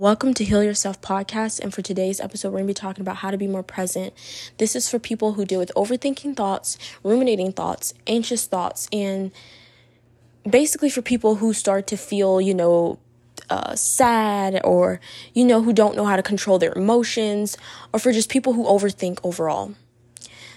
Welcome to Heal Yourself podcast. And for today's episode, we're going to be talking about how to be more present. This is for people who deal with overthinking thoughts, ruminating thoughts, anxious thoughts, and basically for people who start to feel, you know, uh, sad or, you know, who don't know how to control their emotions, or for just people who overthink overall.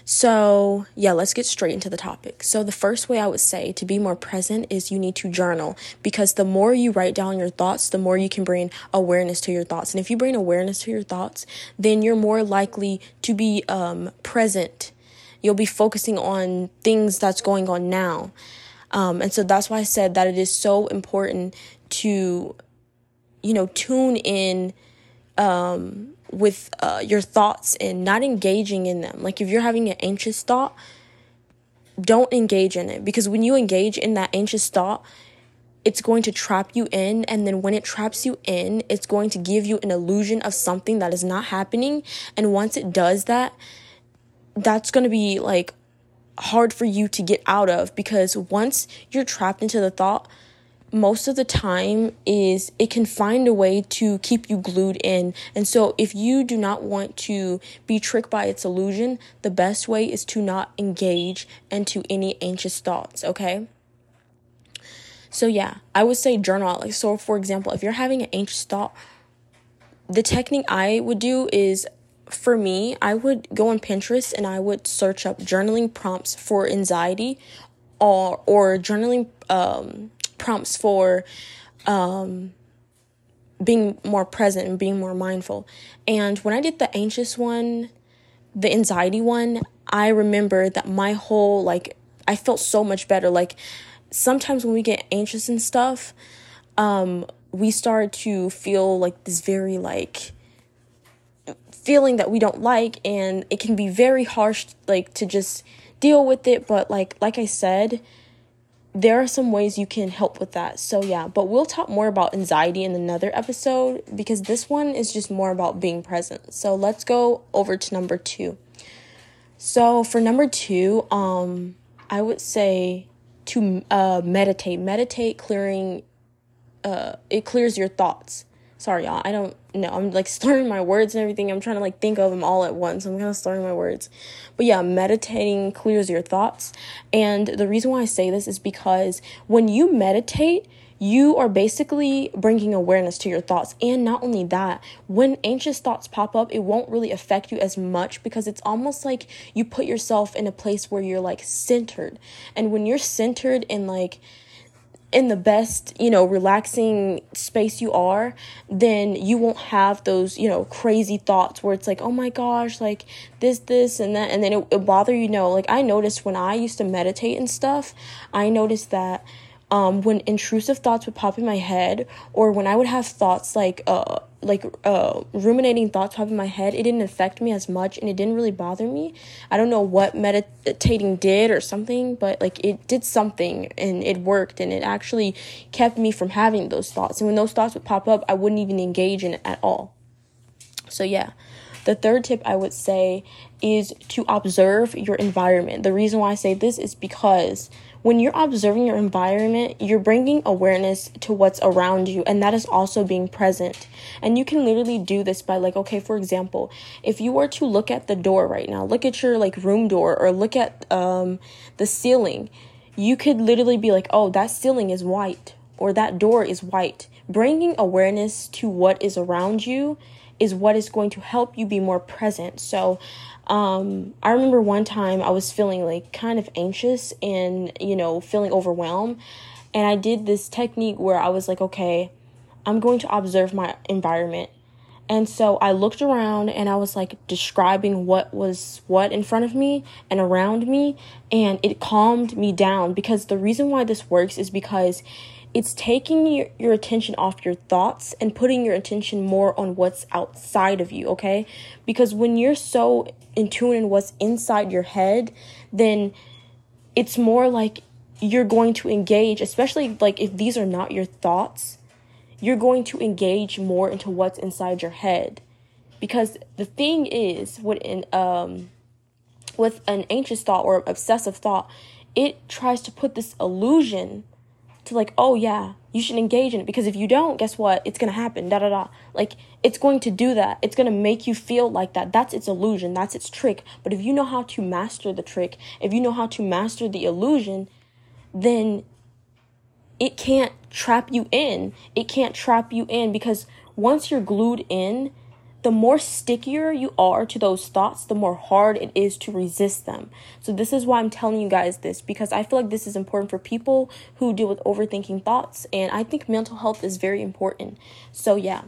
So, yeah, let's get straight into the topic. So, the first way I would say to be more present is you need to journal because the more you write down your thoughts, the more you can bring awareness to your thoughts. And if you bring awareness to your thoughts, then you're more likely to be um, present. You'll be focusing on things that's going on now. Um, and so that's why I said that it is so important to, you know, tune in um, with uh, your thoughts and not engaging in them. Like if you're having an anxious thought, don't engage in it because when you engage in that anxious thought, it's going to trap you in. And then when it traps you in, it's going to give you an illusion of something that is not happening. And once it does that, that's going to be like hard for you to get out of because once you're trapped into the thought, most of the time is it can find a way to keep you glued in. And so if you do not want to be tricked by its illusion, the best way is to not engage into any anxious thoughts, okay? So yeah, I would say journal. Like so for example, if you're having an anxious thought, the technique I would do is for me, I would go on Pinterest and I would search up journaling prompts for anxiety or or journaling um prompts for um, being more present and being more mindful. And when I did the anxious one, the anxiety one, I remember that my whole like I felt so much better. Like sometimes when we get anxious and stuff, um, we start to feel like this very like feeling that we don't like and it can be very harsh like to just deal with it but like like I said there are some ways you can help with that. So, yeah, but we'll talk more about anxiety in another episode because this one is just more about being present. So, let's go over to number two. So, for number two, um, I would say to uh, meditate. Meditate, clearing, uh, it clears your thoughts. Sorry, y'all. I don't know. I'm like slurring my words and everything. I'm trying to like think of them all at once. I'm kind of slurring my words. But yeah, meditating clears your thoughts. And the reason why I say this is because when you meditate, you are basically bringing awareness to your thoughts. And not only that, when anxious thoughts pop up, it won't really affect you as much because it's almost like you put yourself in a place where you're like centered. And when you're centered in like, in the best, you know, relaxing space you are, then you won't have those, you know, crazy thoughts where it's like, oh my gosh, like this, this, and that, and then it, it bother you. Know, like I noticed when I used to meditate and stuff, I noticed that um, when intrusive thoughts would pop in my head, or when I would have thoughts like uh like uh ruminating thoughts pop in my head, it didn't affect me as much, and it didn't really bother me. I don't know what meditating did or something, but like it did something, and it worked, and it actually kept me from having those thoughts. And when those thoughts would pop up, I wouldn't even engage in it at all. So yeah. The third tip I would say is to observe your environment. The reason why I say this is because when you're observing your environment, you're bringing awareness to what's around you, and that is also being present. And you can literally do this by, like, okay, for example, if you were to look at the door right now, look at your like room door, or look at um, the ceiling, you could literally be like, oh, that ceiling is white, or that door is white. Bringing awareness to what is around you is what is going to help you be more present. So, um, I remember one time I was feeling like kind of anxious and, you know, feeling overwhelmed. And I did this technique where I was like, okay, I'm going to observe my environment. And so I looked around and I was like describing what was what in front of me and around me. And it calmed me down because the reason why this works is because it's taking your, your attention off your thoughts and putting your attention more on what's outside of you, okay? Because when you're so in tune in what's inside your head, then it's more like you're going to engage, especially like if these are not your thoughts, you're going to engage more into what's inside your head. Because the thing is, what in um with an anxious thought or obsessive thought, it tries to put this illusion to like, oh yeah, you should engage in it because if you don't, guess what? It's to happen. Da da da. Like it's going to do that. It's to make you feel like that. That's its illusion. That's its trick. But if you know how to master the trick, if you know how to master the illusion, then it can't trap you in. It can't trap you in because once you're glued in, the more stickier you are to those thoughts, the more hard it is to resist them. So, this is why I'm telling you guys this because I feel like this is important for people who deal with overthinking thoughts, and I think mental health is very important. So, yeah.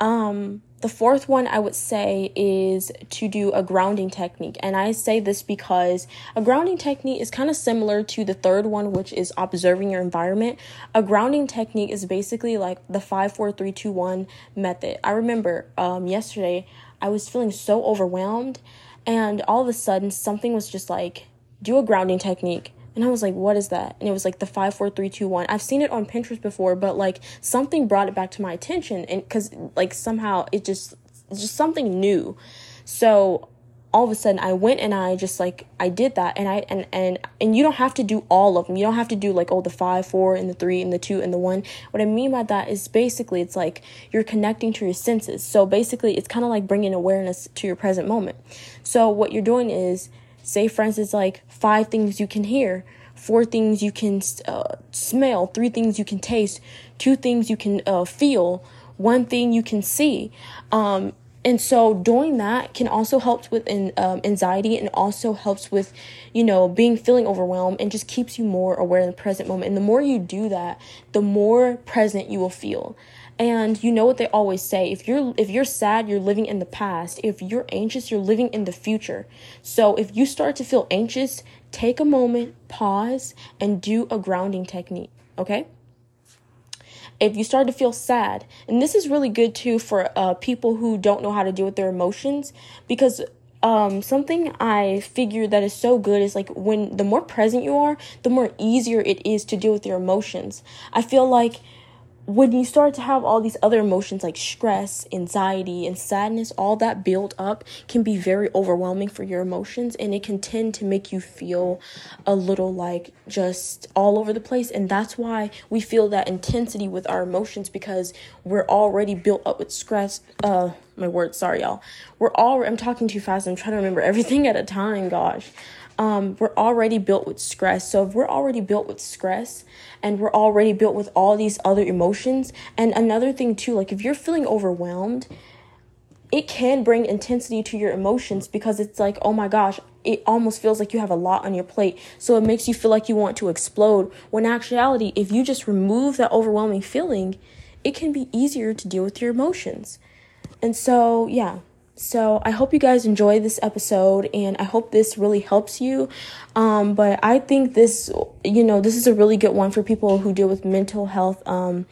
Um, the fourth one I would say is to do a grounding technique. And I say this because a grounding technique is kind of similar to the third one, which is observing your environment. A grounding technique is basically like the 5 4 3 2 1 method. I remember um, yesterday I was feeling so overwhelmed, and all of a sudden something was just like, do a grounding technique. And I was like, what is that? And it was like the five, four, three, two, one. I've seen it on Pinterest before, but like something brought it back to my attention. And cause like somehow it just, just something new. So all of a sudden I went and I just like I did that and I and and and you don't have to do all of them. You don't have to do like oh the 5, 4 and the 3 and the 2 and the 1. What I mean by that is basically it's like you're connecting to your senses. So basically it's kind of like bringing awareness to your present moment. So what you're doing is say for instance like five things you can hear four things you can uh, smell three things you can taste two things you can uh, feel one thing you can see. Um, and so doing that can also help with in, um, anxiety and also helps with you know being feeling overwhelmed and just keeps you more aware in the present moment. And the more you do that the more present you will feel and you know what they always say if you're if you're sad you're living in the past. If you're anxious you're living in the future. So if you start to feel anxious take a moment pause and do a grounding technique okay? If you start to feel sad and this is really good too for uh, people who don't know how to deal with their emotions because um, something I figure that is so good is like when the more present you are, the more easier it is to deal with your emotions. I feel like when you start to have all these other emotions like stress, anxiety, and sadness, all that build up can be very overwhelming for your emotions and it can tend to make you feel a little like just all over the place. And that's why we feel that intensity with our emotions because we're already built up with stress. Uh, my words, sorry, y'all. We're all, I'm talking too fast. I'm trying to remember everything at a time, gosh um, we're already built with stress. So if we're already built with stress and we're already built with all these other emotions, and another thing too, like if you're feeling overwhelmed, it can bring intensity to your emotions because it's like, oh my gosh, it almost feels like you have a lot on your plate. So it makes you feel like you want to explode. When actuality, if you just remove that overwhelming feeling, it can be easier to deal with your emotions. And so, yeah, so I hope you guys enjoy this episode and I hope this really helps you. Um, but I think this, you know, this is a really good one for people who deal with mental health. Um,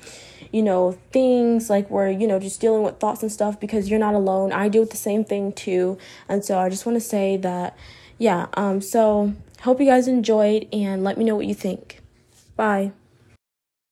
you know, things like where, you know, just dealing with thoughts and stuff because you're not alone. I deal with the same thing too. And so I just want to say that, yeah. Um, so hope you guys enjoyed and let me know what you think. Bye.